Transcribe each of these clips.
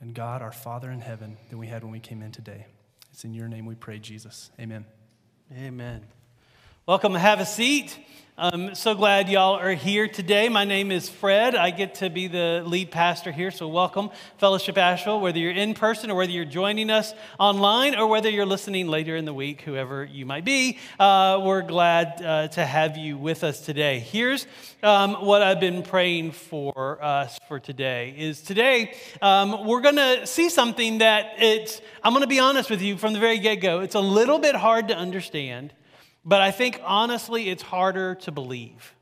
and God, our Father in heaven, than we had when we came in today. It's in your name we pray, Jesus. Amen. Amen. Welcome. Have a seat. I'm so glad y'all are here today. My name is Fred. I get to be the lead pastor here, so welcome, Fellowship Asheville, whether you're in person or whether you're joining us online or whether you're listening later in the week, whoever you might be. Uh, we're glad uh, to have you with us today. Here's um, what I've been praying for us for today is today um, we're going to see something that it's, I'm going to be honest with you from the very get-go, it's a little bit hard to understand but I think honestly, it's harder to believe.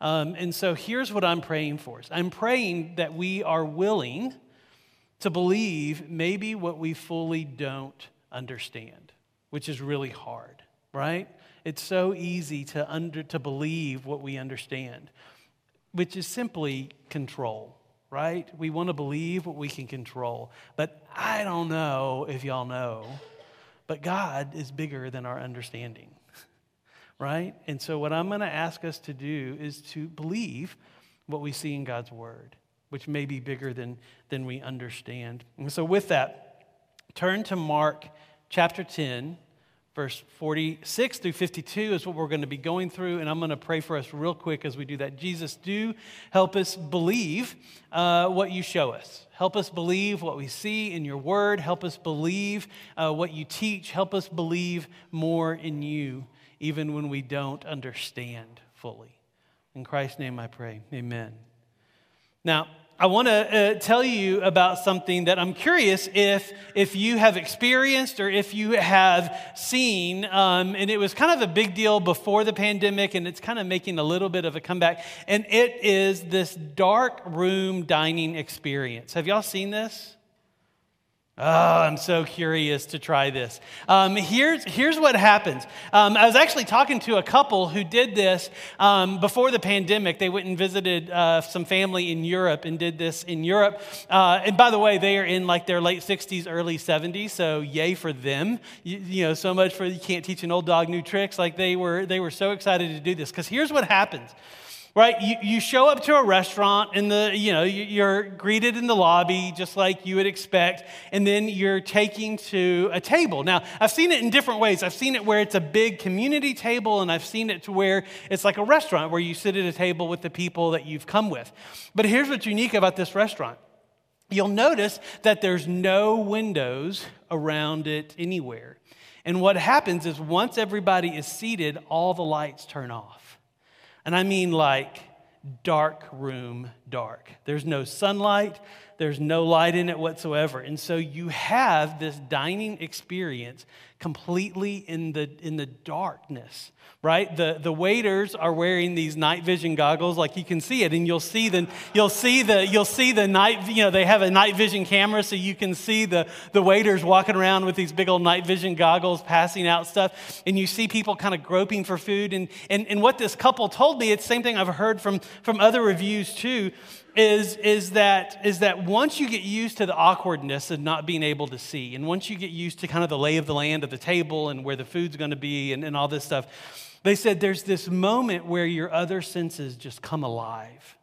Um, and so here's what I'm praying for. I'm praying that we are willing to believe maybe what we fully don't understand, which is really hard, right? It's so easy to, under, to believe what we understand, which is simply control, right? We want to believe what we can control. But I don't know if y'all know, but God is bigger than our understanding right? And so, what I'm going to ask us to do is to believe what we see in God's word, which may be bigger than, than we understand. And so, with that, turn to Mark chapter 10. Verse 46 through 52 is what we're going to be going through, and I'm going to pray for us real quick as we do that. Jesus, do help us believe uh, what you show us. Help us believe what we see in your word. Help us believe uh, what you teach. Help us believe more in you even when we don't understand fully. In Christ's name I pray. Amen. Now, I want to uh, tell you about something that I'm curious if, if you have experienced or if you have seen. Um, and it was kind of a big deal before the pandemic, and it's kind of making a little bit of a comeback. And it is this dark room dining experience. Have y'all seen this? Oh, I'm so curious to try this. Um, here's, here's what happens. Um, I was actually talking to a couple who did this um, before the pandemic. They went and visited uh, some family in Europe and did this in Europe. Uh, and by the way, they are in like their late 60s, early 70s, so yay for them. You, you know, so much for you can't teach an old dog new tricks. Like they were, they were so excited to do this. Because here's what happens right? You, you show up to a restaurant and the you know you're greeted in the lobby just like you would expect and then you're taking to a table. Now i've seen it in different ways. I've seen it where it's a big community table and i've seen it to where it's like a restaurant where you sit at a table with the people that you've come with. But here's what's unique about this restaurant. You'll notice that there's no windows around it anywhere. And what happens is once everybody is seated all the lights turn off and I mean like dark room dark. There's no sunlight, there's no light in it whatsoever. And so you have this dining experience completely in the, in the darkness, right? The, the waiters are wearing these night vision goggles, like you can see it, and you'll see the, you'll see the, you'll see the night, you know, they have a night vision camera, so you can see the, the waiters walking around with these big old night vision goggles, passing out stuff, and you see people kind of groping for food. And, and, and what this couple told me, it's the same thing I've heard from, from other reviews too, is, is, that, is that once you get used to the awkwardness of not being able to see, and once you get used to kind of the lay of the land of the table and where the food's going to be and, and all this stuff, they said there's this moment where your other senses just come alive,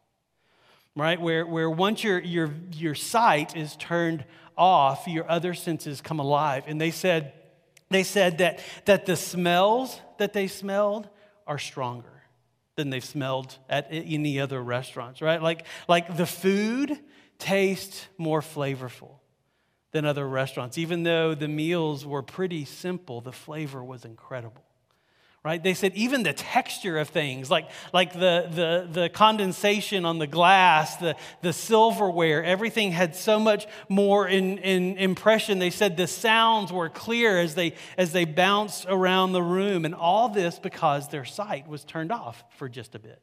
right? Where, where once your, your, your sight is turned off, your other senses come alive. And they said, they said that, that the smells that they smelled are stronger than they've smelled at any other restaurants, right? Like, like the food tastes more flavorful than other restaurants. Even though the meals were pretty simple, the flavor was incredible right? They said even the texture of things like, like the, the, the condensation on the glass the, the silverware everything had so much more in, in impression. They said the sounds were clear as they as they bounced around the room and all this because their sight was turned off for just a bit.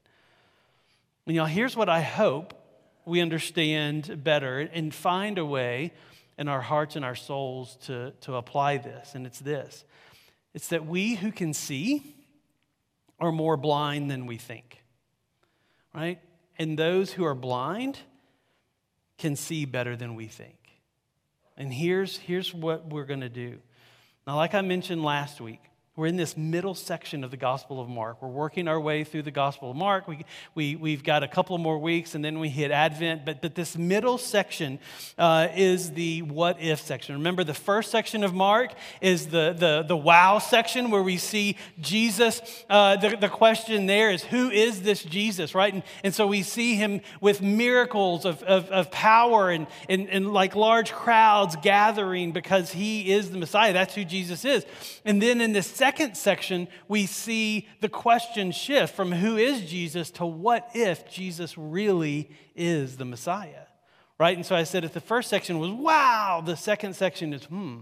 And y'all here's what i hope we understand better and find a way in our hearts and our souls to, to apply this and it's this it's that we who can see are more blind than we think, right? And those who are blind can see better than we think. And here's, here's what we're going to do. Now, like I mentioned last week, We're in this middle section of the Gospel of Mark. We're working our way through the Gospel of Mark. We, we, we've got a couple more weeks and then we hit Advent. But, but this middle section uh, is the what if section. Remember, the first section of Mark is the, the, the wow section where we see Jesus. Uh, the, the question there is, who is this Jesus, right? And, and so we see him with miracles of, of, of power and, and, and like large crowds gathering because he is the Messiah. That's who Jesus is. And then in this second section, we see the question shift from who is Jesus to what if Jesus really is the Messiah, right? And so I said if the first section was wow, the second section is hmm,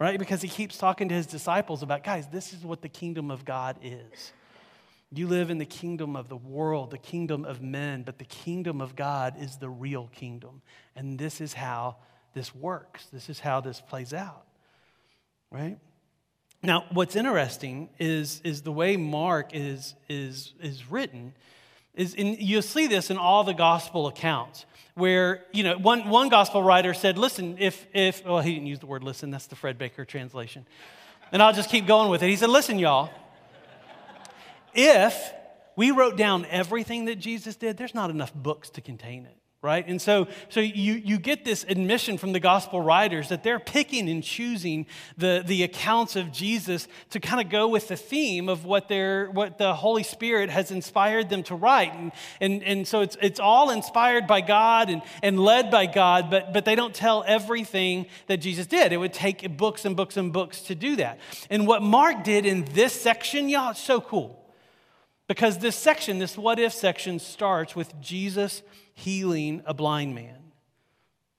right? Because he keeps talking to his disciples about, guys, this is what the kingdom of God is. You live in the kingdom of the world, the kingdom of men, but the kingdom of God is the real kingdom. And this is how this works. This is how this plays out, right? Now, what's interesting is, is the way Mark is, is, is written. Is in, you'll see this in all the gospel accounts where, you know, one, one gospel writer said, listen, if, if, well, he didn't use the word listen, that's the Fred Baker translation. And I'll just keep going with it. He said, listen, y'all, if we wrote down everything that Jesus did, there's not enough books to contain it right? And so, so you, you get this admission from the gospel writers that they're picking and choosing the, the accounts of Jesus to kind of go with the theme of what, they're, what the Holy Spirit has inspired them to write. And, and, and so it's, it's all inspired by God and, and led by God, but, but they don't tell everything that Jesus did. It would take books and books and books to do that. And what Mark did in this section, y'all, it's so cool. Because this section, this what if section, starts with Jesus healing a blind man.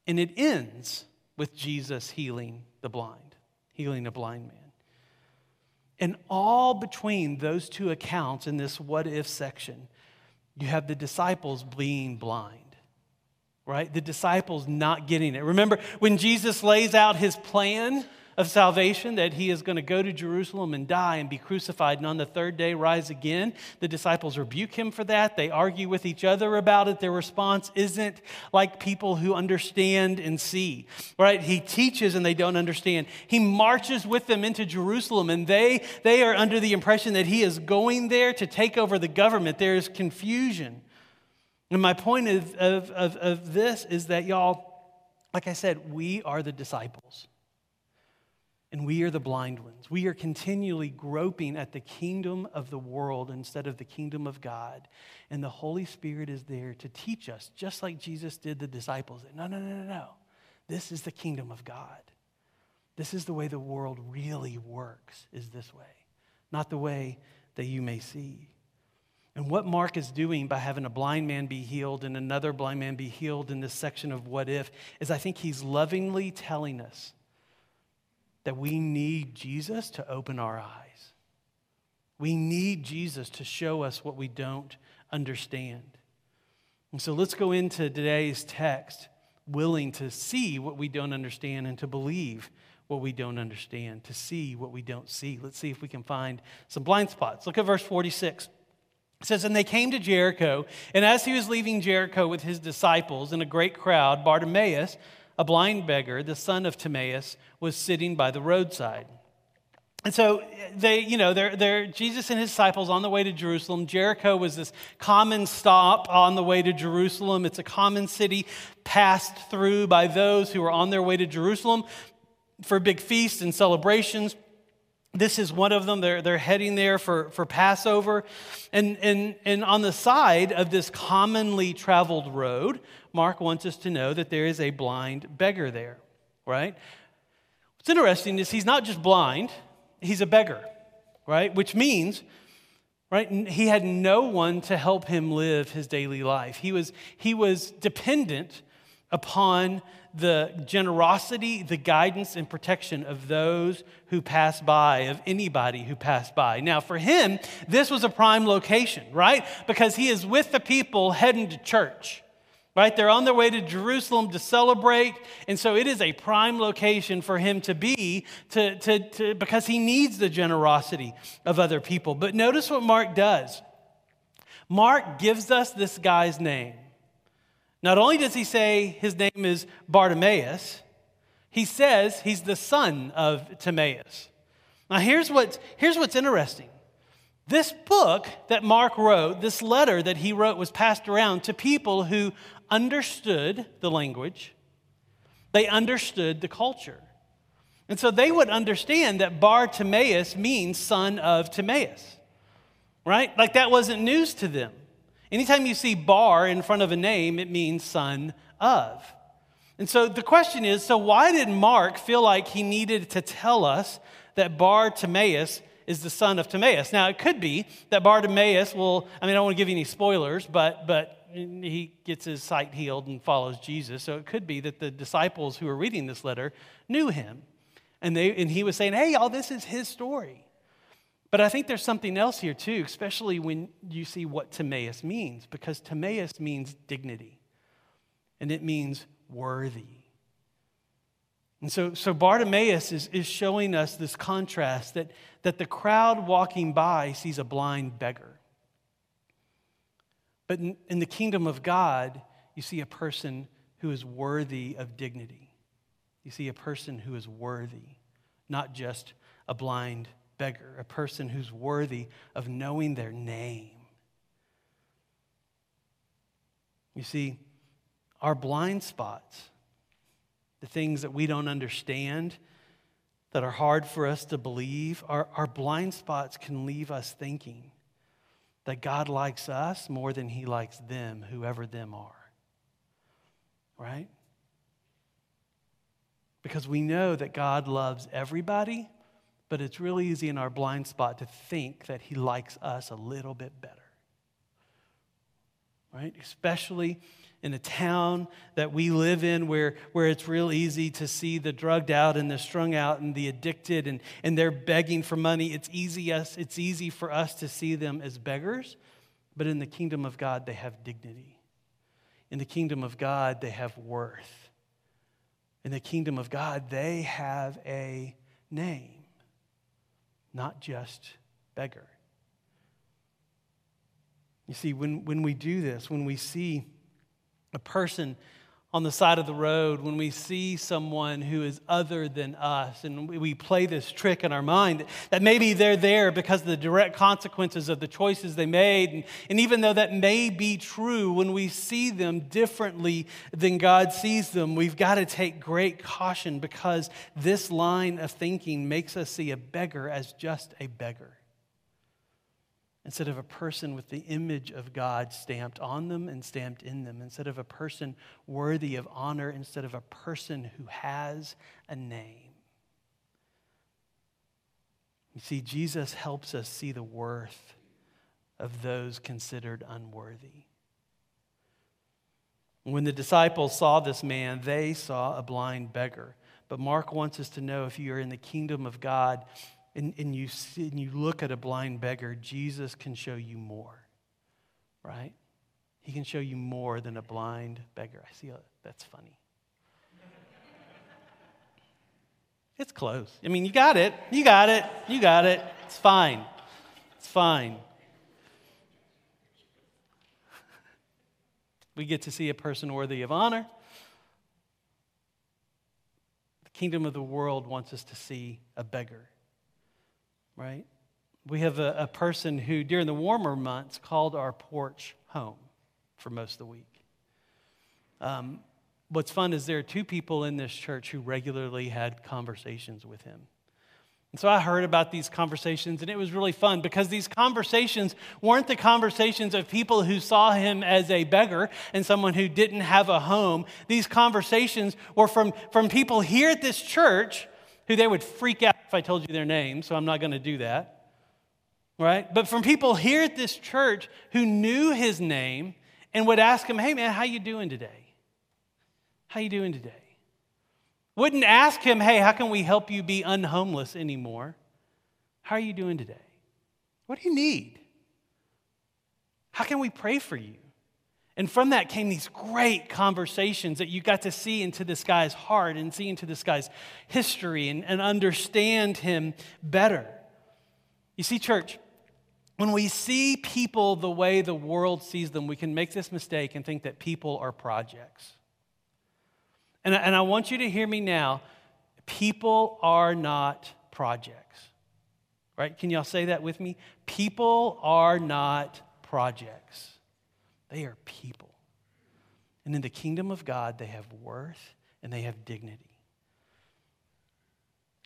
And it ends with Jesus healing the blind, healing a blind man. And all between those two accounts in this what if section, you have the disciples being blind, right? The disciples not getting it. Remember when Jesus lays out his plan? Of salvation, that he is going to go to Jerusalem and die and be crucified and on the third day rise again. The disciples rebuke him for that. They argue with each other about it. Their response isn't like people who understand and see, right? He teaches and they don't understand. He marches with them into Jerusalem and they, they are under the impression that he is going there to take over the government. There is confusion. And my point of, of, of, of this is that, y'all, like I said, we are the disciples. And we are the blind ones. We are continually groping at the kingdom of the world instead of the kingdom of God. And the Holy Spirit is there to teach us, just like Jesus did the disciples. No, no, no, no, no. This is the kingdom of God. This is the way the world really works, is this way, not the way that you may see. And what Mark is doing by having a blind man be healed and another blind man be healed in this section of what if is I think he's lovingly telling us that we need Jesus to open our eyes. We need Jesus to show us what we don't understand. And so let's go into today's text willing to see what we don't understand and to believe what we don't understand, to see what we don't see. Let's see if we can find some blind spots. Look at verse 46. It says, And they came to Jericho, and as he was leaving Jericho with his disciples and a great crowd, Bartimaeus, a blind beggar, the son of Timaeus, was sitting by the roadside. And so they, you know, they're, they're, Jesus and his disciples on the way to Jerusalem. Jericho was this common stop on the way to Jerusalem. It's a common city passed through by those who are on their way to Jerusalem for big feasts and celebrations. This is one of them. They're, they're heading there for, for Passover. And, and, and on the side of this commonly traveled road, Mark wants us to know that there is a blind beggar there, right? What's interesting is he's not just blind, he's a beggar, right? Which means, right, he had no one to help him live his daily life. He was, he was dependent upon the generosity, the guidance, and protection of those who pass by, of anybody who passed by. Now, for him, this was a prime location, right? Because he is with the people heading to church. Right? They're on their way to Jerusalem to celebrate. And so it is a prime location for him to be to, to, to, because he needs the generosity of other people. But notice what Mark does. Mark gives us this guy's name. Not only does he say his name is Bartimaeus, he says he's the son of Timaeus. Now, here's what's, here's what's interesting. This book that Mark wrote, this letter that he wrote, was passed around to people who understood the language, they understood the culture. And so they would understand that Bar Timaeus means son of Timaeus, right? Like that wasn't news to them. Anytime you see bar in front of a name, it means son of. And so the question is so why did Mark feel like he needed to tell us that Bar Timaeus is the son of Timaeus? Now, it could be that Bartimaeus will, I mean, I don't want to give you any spoilers, but, but he gets his sight healed and follows Jesus. So it could be that the disciples who are reading this letter knew him. And, they, and he was saying, hey, all this is his story. But I think there's something else here too, especially when you see what Timaeus means, because Timaeus means dignity and it means worthy. And so, so Bartimaeus is, is showing us this contrast that, that the crowd walking by sees a blind beggar. But in, in the kingdom of God, you see a person who is worthy of dignity. You see a person who is worthy, not just a blind beggar, a person who's worthy of knowing their name. You see, our blind spots, the things that we don't understand, that are hard for us to believe, our, our blind spots can leave us thinking that God likes us more than he likes them, whoever them are. Right? Because we know that God loves everybody but it's really easy in our blind spot to think that He likes us a little bit better. Right? Especially in a town that we live in where, where it's real easy to see the drugged out and the strung out and the addicted and, and they're begging for money. It's easy, us, it's easy for us to see them as beggars, but in the kingdom of God, they have dignity. In the kingdom of God, they have worth. In the kingdom of God, they have a name not just beggar. You see, when, when we do this, when we see a person on the side of the road, when we see someone who is other than us, and we play this trick in our mind that maybe they're there because of the direct consequences of the choices they made. And, and even though that may be true, when we see them differently than God sees them, we've got to take great caution because this line of thinking makes us see a beggar as just a beggar instead of a person with the image of God stamped on them and stamped in them, instead of a person worthy of honor, instead of a person who has a name. You see, Jesus helps us see the worth of those considered unworthy. When the disciples saw this man, they saw a blind beggar. But Mark wants us to know if you are in the kingdom of God, and, and, you see, and you look at a blind beggar, Jesus can show you more, right? He can show you more than a blind beggar. I see a, that's funny. It's close. I mean, you got it. You got it. You got it. It's fine. It's fine. We get to see a person worthy of honor. The kingdom of the world wants us to see a beggar right? We have a, a person who, during the warmer months, called our porch home for most of the week. Um, what's fun is there are two people in this church who regularly had conversations with him. And so I heard about these conversations, and it was really fun because these conversations weren't the conversations of people who saw him as a beggar and someone who didn't have a home. These conversations were from, from people here at this church who they would freak out if I told you their name, so I'm not going to do that. Right? But from people here at this church who knew his name and would ask him, "Hey man, how you doing today? How you doing today?" Wouldn't ask him, "Hey, how can we help you be unhomeless anymore?" How are you doing today? What do you need? How can we pray for you? And from that came these great conversations that you got to see into this guy's heart and see into this guy's history and, and understand him better. You see, church, when we see people the way the world sees them, we can make this mistake and think that people are projects. And, and I want you to hear me now people are not projects. right? Can y'all say that with me? People are not projects, they are people. And in the kingdom of God, they have worth and they have dignity.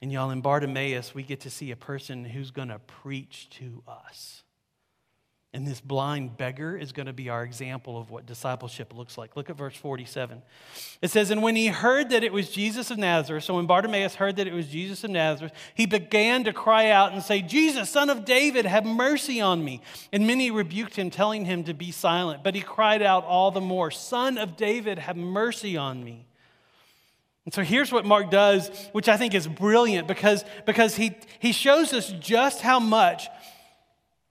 And y'all, in Bartimaeus, we get to see a person who's going to preach to us. And this blind beggar is going to be our example of what discipleship looks like. Look at verse 47. It says, And when he heard that it was Jesus of Nazareth, so when Bartimaeus heard that it was Jesus of Nazareth, he began to cry out and say, Jesus, son of David, have mercy on me. And many rebuked him, telling him to be silent. But he cried out all the more, Son of David, have mercy on me. And so here's what Mark does, which I think is brilliant because, because he, he shows us just how much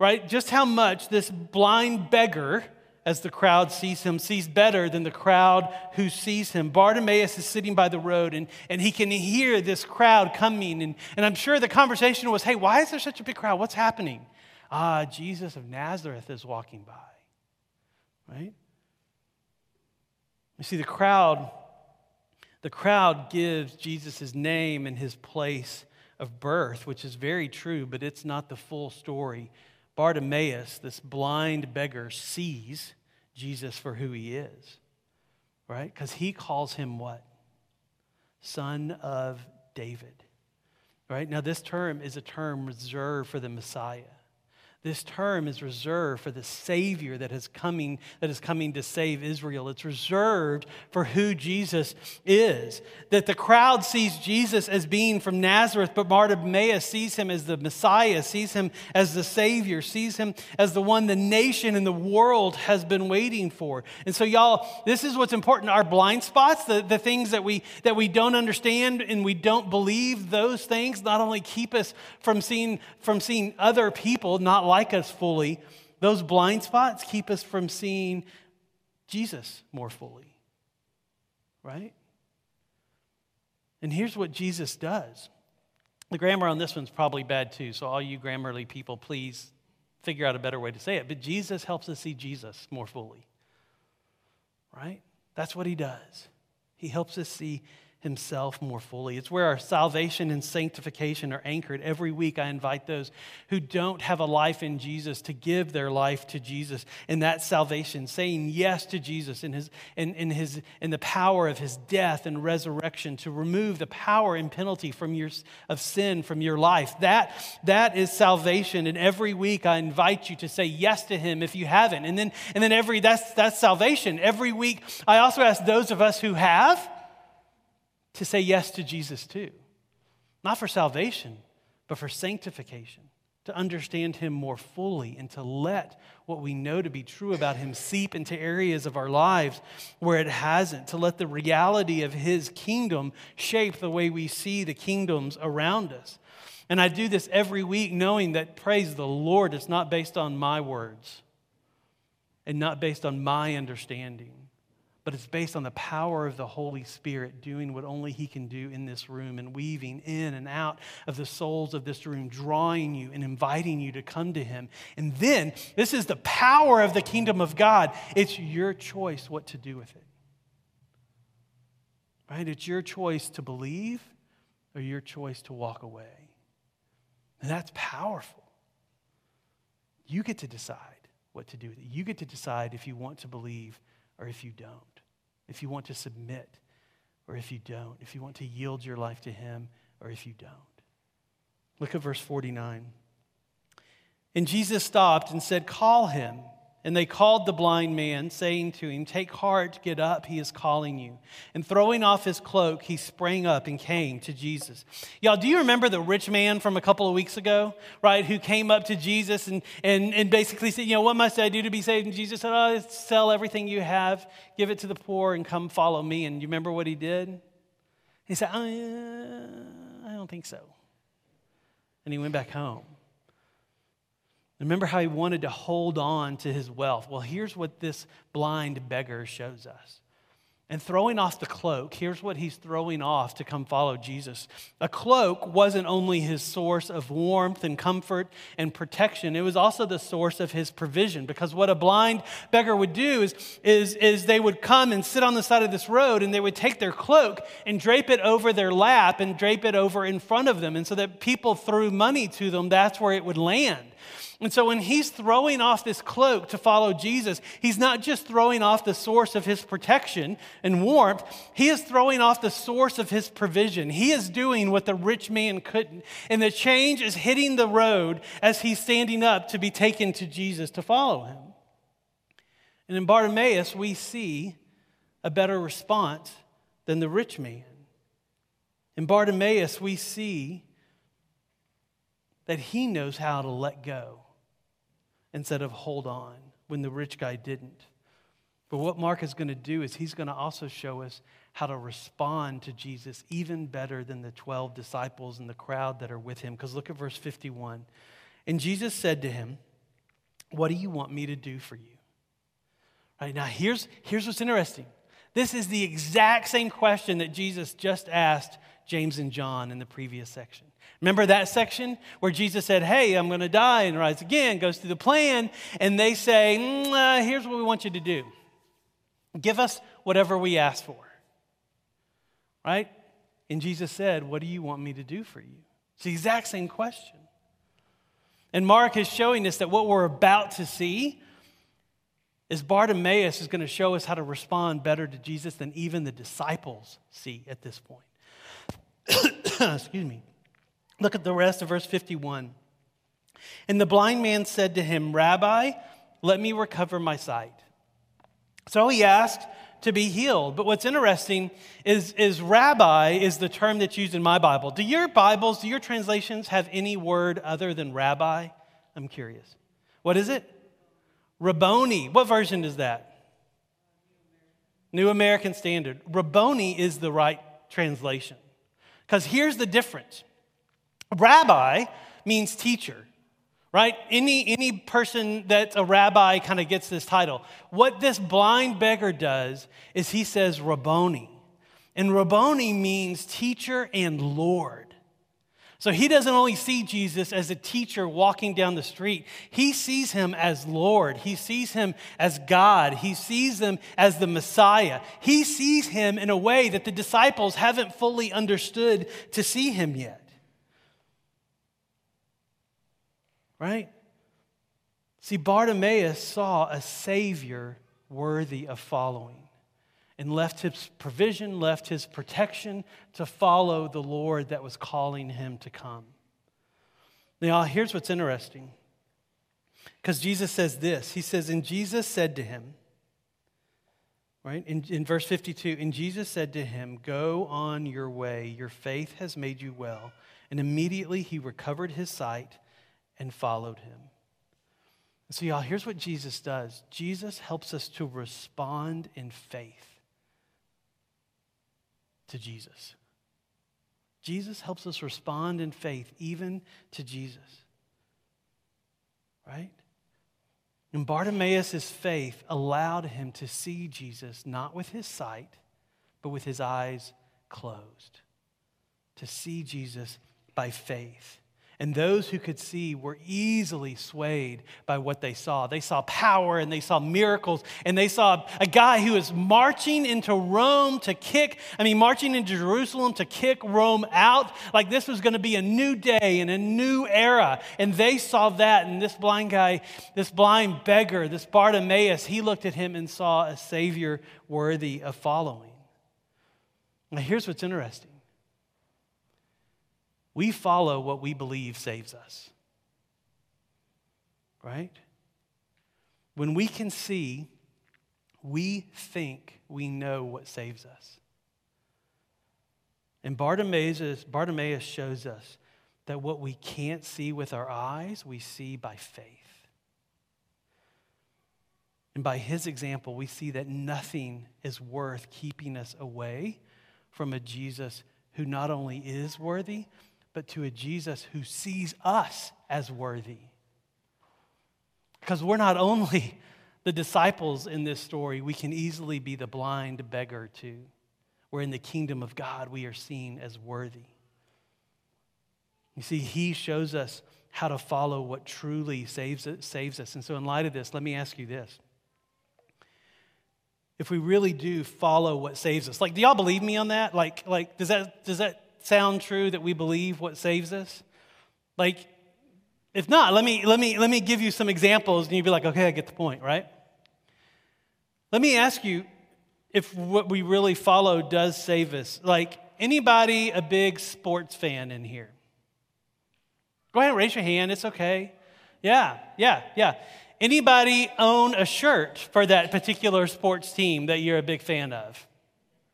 right? Just how much this blind beggar, as the crowd sees him, sees better than the crowd who sees him. Bartimaeus is sitting by the road and, and he can hear this crowd coming. And, and I'm sure the conversation was hey, why is there such a big crowd? What's happening? Ah, Jesus of Nazareth is walking by, right? You see, the crowd. The crowd gives Jesus his name and his place of birth, which is very true, but it's not the full story Bartimaeus, this blind beggar, sees Jesus for who he is, right? Because he calls him what? Son of David, right? Now, this term is a term reserved for the Messiah. This term is reserved for the Savior that is coming, that is coming to save Israel. It's reserved for who Jesus is. That the crowd sees Jesus as being from Nazareth, but Bartimaeus sees him as the Messiah, sees him as the Savior, sees him as the one the nation and the world has been waiting for. And so, y'all, this is what's important. Our blind spots, the, the things that we that we don't understand and we don't believe, those things not only keep us from seeing from seeing other people, not like us fully, those blind spots keep us from seeing Jesus more fully. Right? And here's what Jesus does. The grammar on this one's probably bad too, so all you Grammarly people, please figure out a better way to say it. But Jesus helps us see Jesus more fully. Right? That's what he does. He helps us see himself more fully. It's where our salvation and sanctification are anchored. Every week, I invite those who don't have a life in Jesus to give their life to Jesus in that salvation, saying yes to Jesus in, his, in, in, his, in the power of his death and resurrection to remove the power and penalty from your, of sin from your life. That, that is salvation. And every week, I invite you to say yes to him if you haven't. And then, and then every, that's, that's salvation. Every week, I also ask those of us who have to say yes to Jesus too. Not for salvation, but for sanctification, to understand Him more fully and to let what we know to be true about Him seep into areas of our lives where it hasn't, to let the reality of His kingdom shape the way we see the kingdoms around us. And I do this every week knowing that, praise the Lord, it's not based on my words and not based on my understanding but it's based on the power of the Holy Spirit doing what only He can do in this room and weaving in and out of the souls of this room, drawing you and inviting you to come to Him. And then, this is the power of the kingdom of God. It's your choice what to do with it. Right? It's your choice to believe or your choice to walk away. And that's powerful. You get to decide what to do with it. You get to decide if you want to believe or if you don't if you want to submit or if you don't, if you want to yield your life to Him or if you don't. Look at verse 49. And Jesus stopped and said, Call him. And they called the blind man, saying to him, Take heart, get up, he is calling you. And throwing off his cloak, he sprang up and came to Jesus. Y'all, do you remember the rich man from a couple of weeks ago, right, who came up to Jesus and, and, and basically said, You know, what must I do to be saved? And Jesus said, Oh, sell everything you have, give it to the poor, and come follow me. And you remember what he did? He said, uh, I don't think so. And he went back home. Remember how he wanted to hold on to his wealth? Well, here's what this blind beggar shows us. and throwing off the cloak, here's what he's throwing off to come follow Jesus. A cloak wasn't only his source of warmth and comfort and protection, it was also the source of his provision. Because what a blind beggar would do is, is, is they would come and sit on the side of this road and they would take their cloak and drape it over their lap and drape it over in front of them. And so that people threw money to them, that's where it would land. And so when he's throwing off this cloak to follow Jesus, he's not just throwing off the source of his protection and warmth, he is throwing off the source of his provision. He is doing what the rich man couldn't. And the change is hitting the road as he's standing up to be taken to Jesus to follow him. And in Bartimaeus, we see a better response than the rich man. In Bartimaeus, we see that he knows how to let go instead of hold on when the rich guy didn't. But what Mark is going to do is he's going to also show us how to respond to Jesus even better than the 12 disciples and the crowd that are with him. Because look at verse 51. And Jesus said to him, What do you want me to do for you? Right now, here's, here's what's interesting. This is the exact same question that Jesus just asked James and John in the previous section. Remember that section where Jesus said, Hey, I'm going to die and rise again, goes through the plan, and they say, mm, uh, Here's what we want you to do give us whatever we ask for. Right? And Jesus said, What do you want me to do for you? It's the exact same question. And Mark is showing us that what we're about to see is Bartimaeus is going to show us how to respond better to Jesus than even the disciples see at this point. Excuse me. Look at the rest of verse 51. And the blind man said to him, Rabbi, let me recover my sight. So he asked to be healed. But what's interesting is, is rabbi is the term that's used in my Bible. Do your Bibles, do your translations have any word other than rabbi? I'm curious. What is it? Rabboni. What version is that? New American Standard. Rabboni is the right translation. Because here's the difference Rabbi means teacher, right? Any, any person that's a rabbi kind of gets this title. What this blind beggar does is he says Rabboni. And Rabboni means teacher and Lord. So he doesn't only see Jesus as a teacher walking down the street, he sees him as Lord. He sees him as God. He sees him as the Messiah. He sees him in a way that the disciples haven't fully understood to see him yet. Right? See, Bartimaeus saw a Savior worthy of following and left his provision, left his protection to follow the Lord that was calling him to come. Now, here's what's interesting. Because Jesus says this He says, And Jesus said to him, right, in, in verse 52, and Jesus said to him, Go on your way, your faith has made you well. And immediately he recovered his sight and followed him. So, y'all, here's what Jesus does Jesus helps us to respond in faith to Jesus. Jesus helps us respond in faith even to Jesus. Right? And Bartimaeus' faith allowed him to see Jesus not with his sight, but with his eyes closed. To see Jesus by faith. And those who could see were easily swayed by what they saw. They saw power and they saw miracles and they saw a guy who was marching into Rome to kick, I mean, marching into Jerusalem to kick Rome out. Like this was going to be a new day and a new era. And they saw that. And this blind guy, this blind beggar, this Bartimaeus, he looked at him and saw a Savior worthy of following. Now, here's what's interesting we follow what we believe saves us. Right? When we can see, we think we know what saves us. And Bartimaeus, Bartimaeus shows us that what we can't see with our eyes, we see by faith. And by his example, we see that nothing is worth keeping us away from a Jesus who not only is worthy, but to a Jesus who sees us as worthy. Because we're not only the disciples in this story, we can easily be the blind beggar too, where in the kingdom of God we are seen as worthy. You see, he shows us how to follow what truly saves, saves us. And so, in light of this, let me ask you this. If we really do follow what saves us, like, do y'all believe me on that? Like, like does, that, does that sound true that we believe what saves us? Like, if not, let me, let me, let me give you some examples and you'd be like, okay, I get the point, right? Let me ask you if what we really follow does save us. Like, anybody a big sports fan in here? Go ahead and raise your hand. It's okay. Yeah, yeah, yeah. Anybody own a shirt for that particular sports team that you're a big fan of?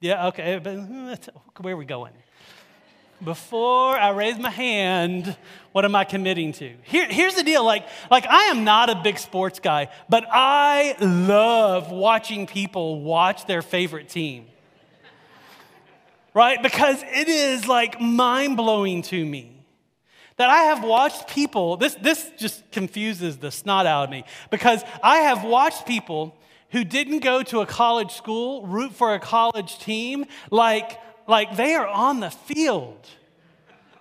Yeah, okay. Hmm, where are we going? Before I raise my hand, what am I committing to? Here, here's the deal like, like, I am not a big sports guy, but I love watching people watch their favorite team. right? Because it is like mind blowing to me that I have watched people, this, this just confuses the snot out of me, because I have watched people who didn't go to a college school root for a college team like, like they are on the field,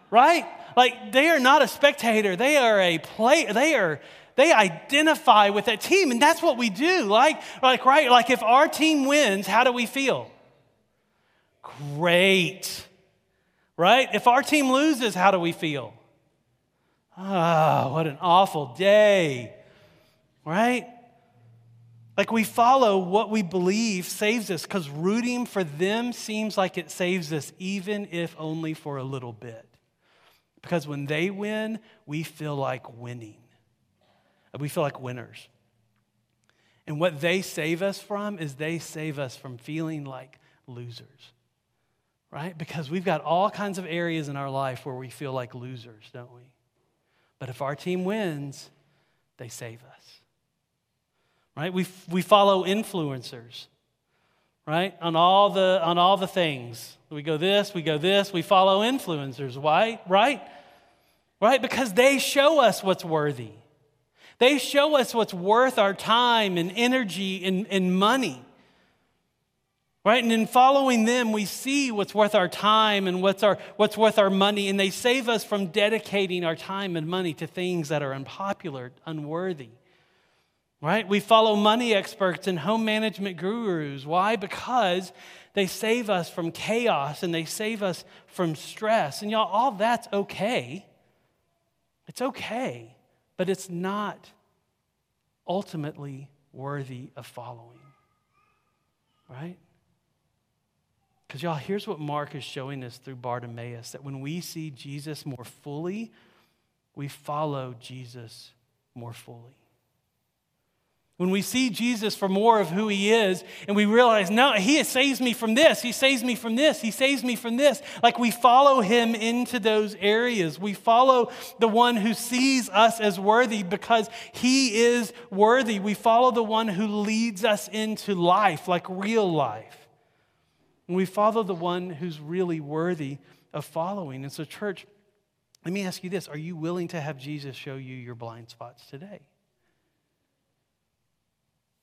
right? Like they are not a spectator, they are a player, they are they identify with that team and that's what we do. Like like right like if our team wins how do we feel? Great right? If our team loses how do we feel? Ah, oh, what an awful day, right? Like we follow what we believe saves us because rooting for them seems like it saves us, even if only for a little bit. Because when they win, we feel like winning, we feel like winners. And what they save us from is they save us from feeling like losers, right? Because we've got all kinds of areas in our life where we feel like losers, don't we? But if our team wins, they save us. Right? We, we follow influencers, right? On all, the, on all the things. We go this, we go this, we follow influencers. Why? Right? Right? Because they show us what's worthy. They show us what's worth our time and energy and, and money. Right? And in following them, we see what's worth our time and what's, our, what's worth our money, and they save us from dedicating our time and money to things that are unpopular, unworthy. Right? We follow money experts and home management gurus. Why? Because they save us from chaos and they save us from stress. And y'all, all that's okay. It's okay, but it's not ultimately worthy of following. Right? Because, y'all, here's what Mark is showing us through Bartimaeus that when we see Jesus more fully, we follow Jesus more fully. When we see Jesus for more of who he is, and we realize, no, he saves me from this, he saves me from this, he saves me from this, like we follow him into those areas. We follow the one who sees us as worthy because he is worthy. We follow the one who leads us into life, like real life. And we follow the one who's really worthy of following. And so, church, let me ask you this Are you willing to have Jesus show you your blind spots today?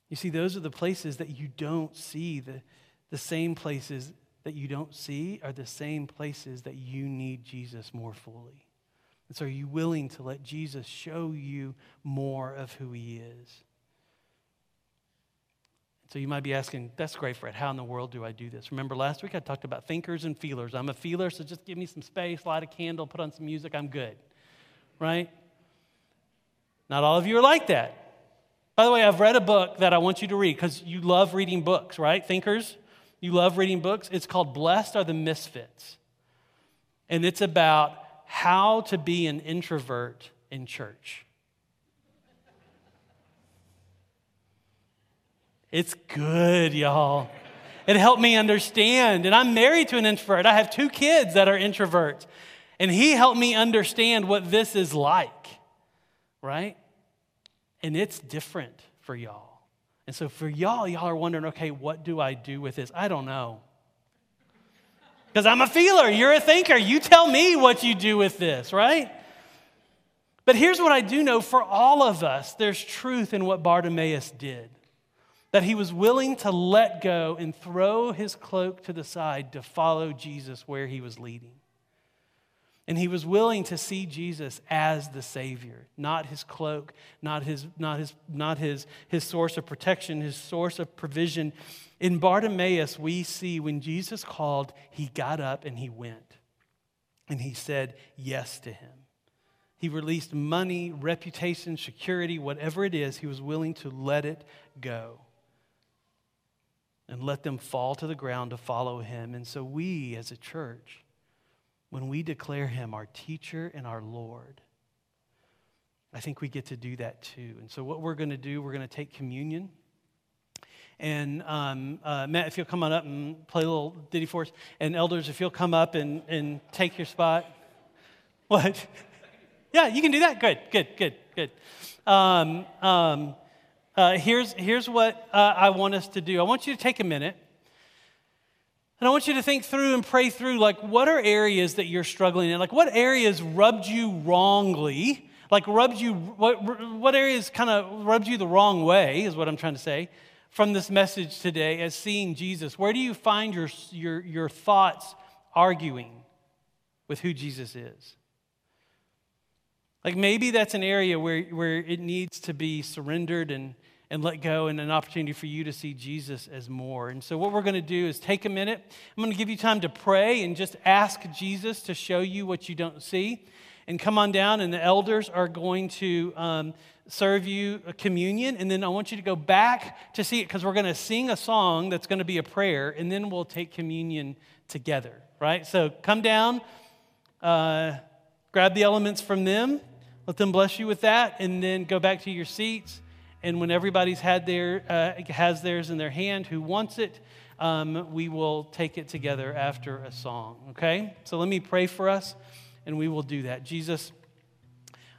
You see, those are the places that you don't see. The, the same places that you don't see are the same places that you need Jesus more fully. And so, are you willing to let Jesus show you more of who he is? So you might be asking, that's great, Fred. How in the world do I do this? Remember last week I talked about thinkers and feelers. I'm a feeler, so just give me some space, light a candle, put on some music, I'm good. Right? Not all of you are like that. By the way, I've read a book that I want you to read because you love reading books, right? Thinkers, you love reading books. It's called Blessed Are the Misfits. And it's about how to be an introvert in church. It's good, y'all. It helped me understand. And I'm married to an introvert. I have two kids that are introverts. And he helped me understand what this is like, right? And it's different for y'all. And so for y'all, y'all are wondering, okay, what do I do with this? I don't know. Because I'm a feeler, you're a thinker. You tell me what you do with this, right? But here's what I do know for all of us there's truth in what Bartimaeus did. that he was willing to let go and throw his cloak to the side to follow Jesus where he was leading. And he was willing to see Jesus as the Savior, not his cloak, not his, not his, not his, his source of protection, his source of provision. In Bartimaeus, we see when Jesus called, he got up and he went. And he said yes to him. He released money, reputation, security, whatever it is, he was willing to let it go and let them fall to the ground to follow him. And so we as a church, when we declare him our teacher and our Lord, I think we get to do that too. And so, what we're going to do, we're going to take communion. And um, uh, Matt, if you'll come on up and play a little ditty for us. And elders, if you'll come up and, and take your spot. What? yeah, you can do that. Good, good, good, good. Um, um, uh, here's, here's what uh, I want us to do. I want you to take a minute. And I want you to think through and pray through like, what are areas that you're struggling in? Like, what areas rubbed you wrongly? Like, rubbed you, what, what areas kind of rubbed you the wrong way, is what I'm trying to say, from this message today as seeing Jesus? Where do you find your, your, your thoughts arguing with who Jesus is? Like, maybe that's an area where, where it needs to be surrendered and and let go and an opportunity for you to see Jesus as more. And so, what we're going to do is take a minute. I'm going to give you time to pray and just ask Jesus to show you what you don't see. And come on down, and the elders are going to um, serve you a communion. And then I want you to go back to see it because we're going to sing a song that's going to be a prayer, and then we'll take communion together, right? So, come down, uh, grab the elements from them, let them bless you with that, and then go back to your seats and when everybody's had their, uh, has theirs in their hand who wants it, um, we will take it together after a song, okay? So let me pray for us, and we will do that. Jesus,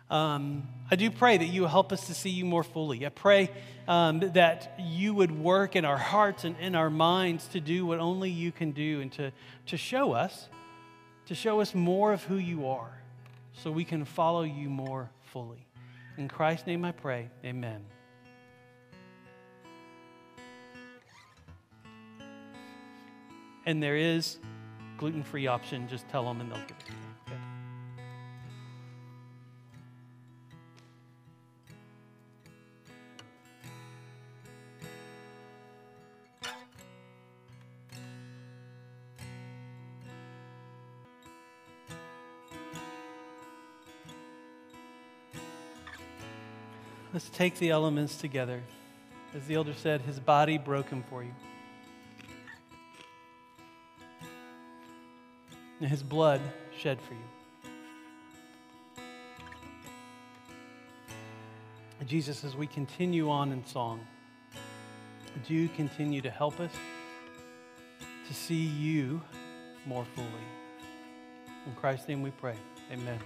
um, I do pray that you help us to see you more fully. I pray um, that you would work in our hearts and in our minds to do what only you can do and to, to show us, to show us more of who you are so we can follow you more fully. In Christ's name I pray, amen. And there is gluten-free option, just tell them and they'll give it to you. Okay? Let's take the elements together. As the elder said, his body broken for you. And his blood shed for you. Jesus, as we continue on in song, do you continue to help us to see you more fully? In Christ's name we pray. Amen.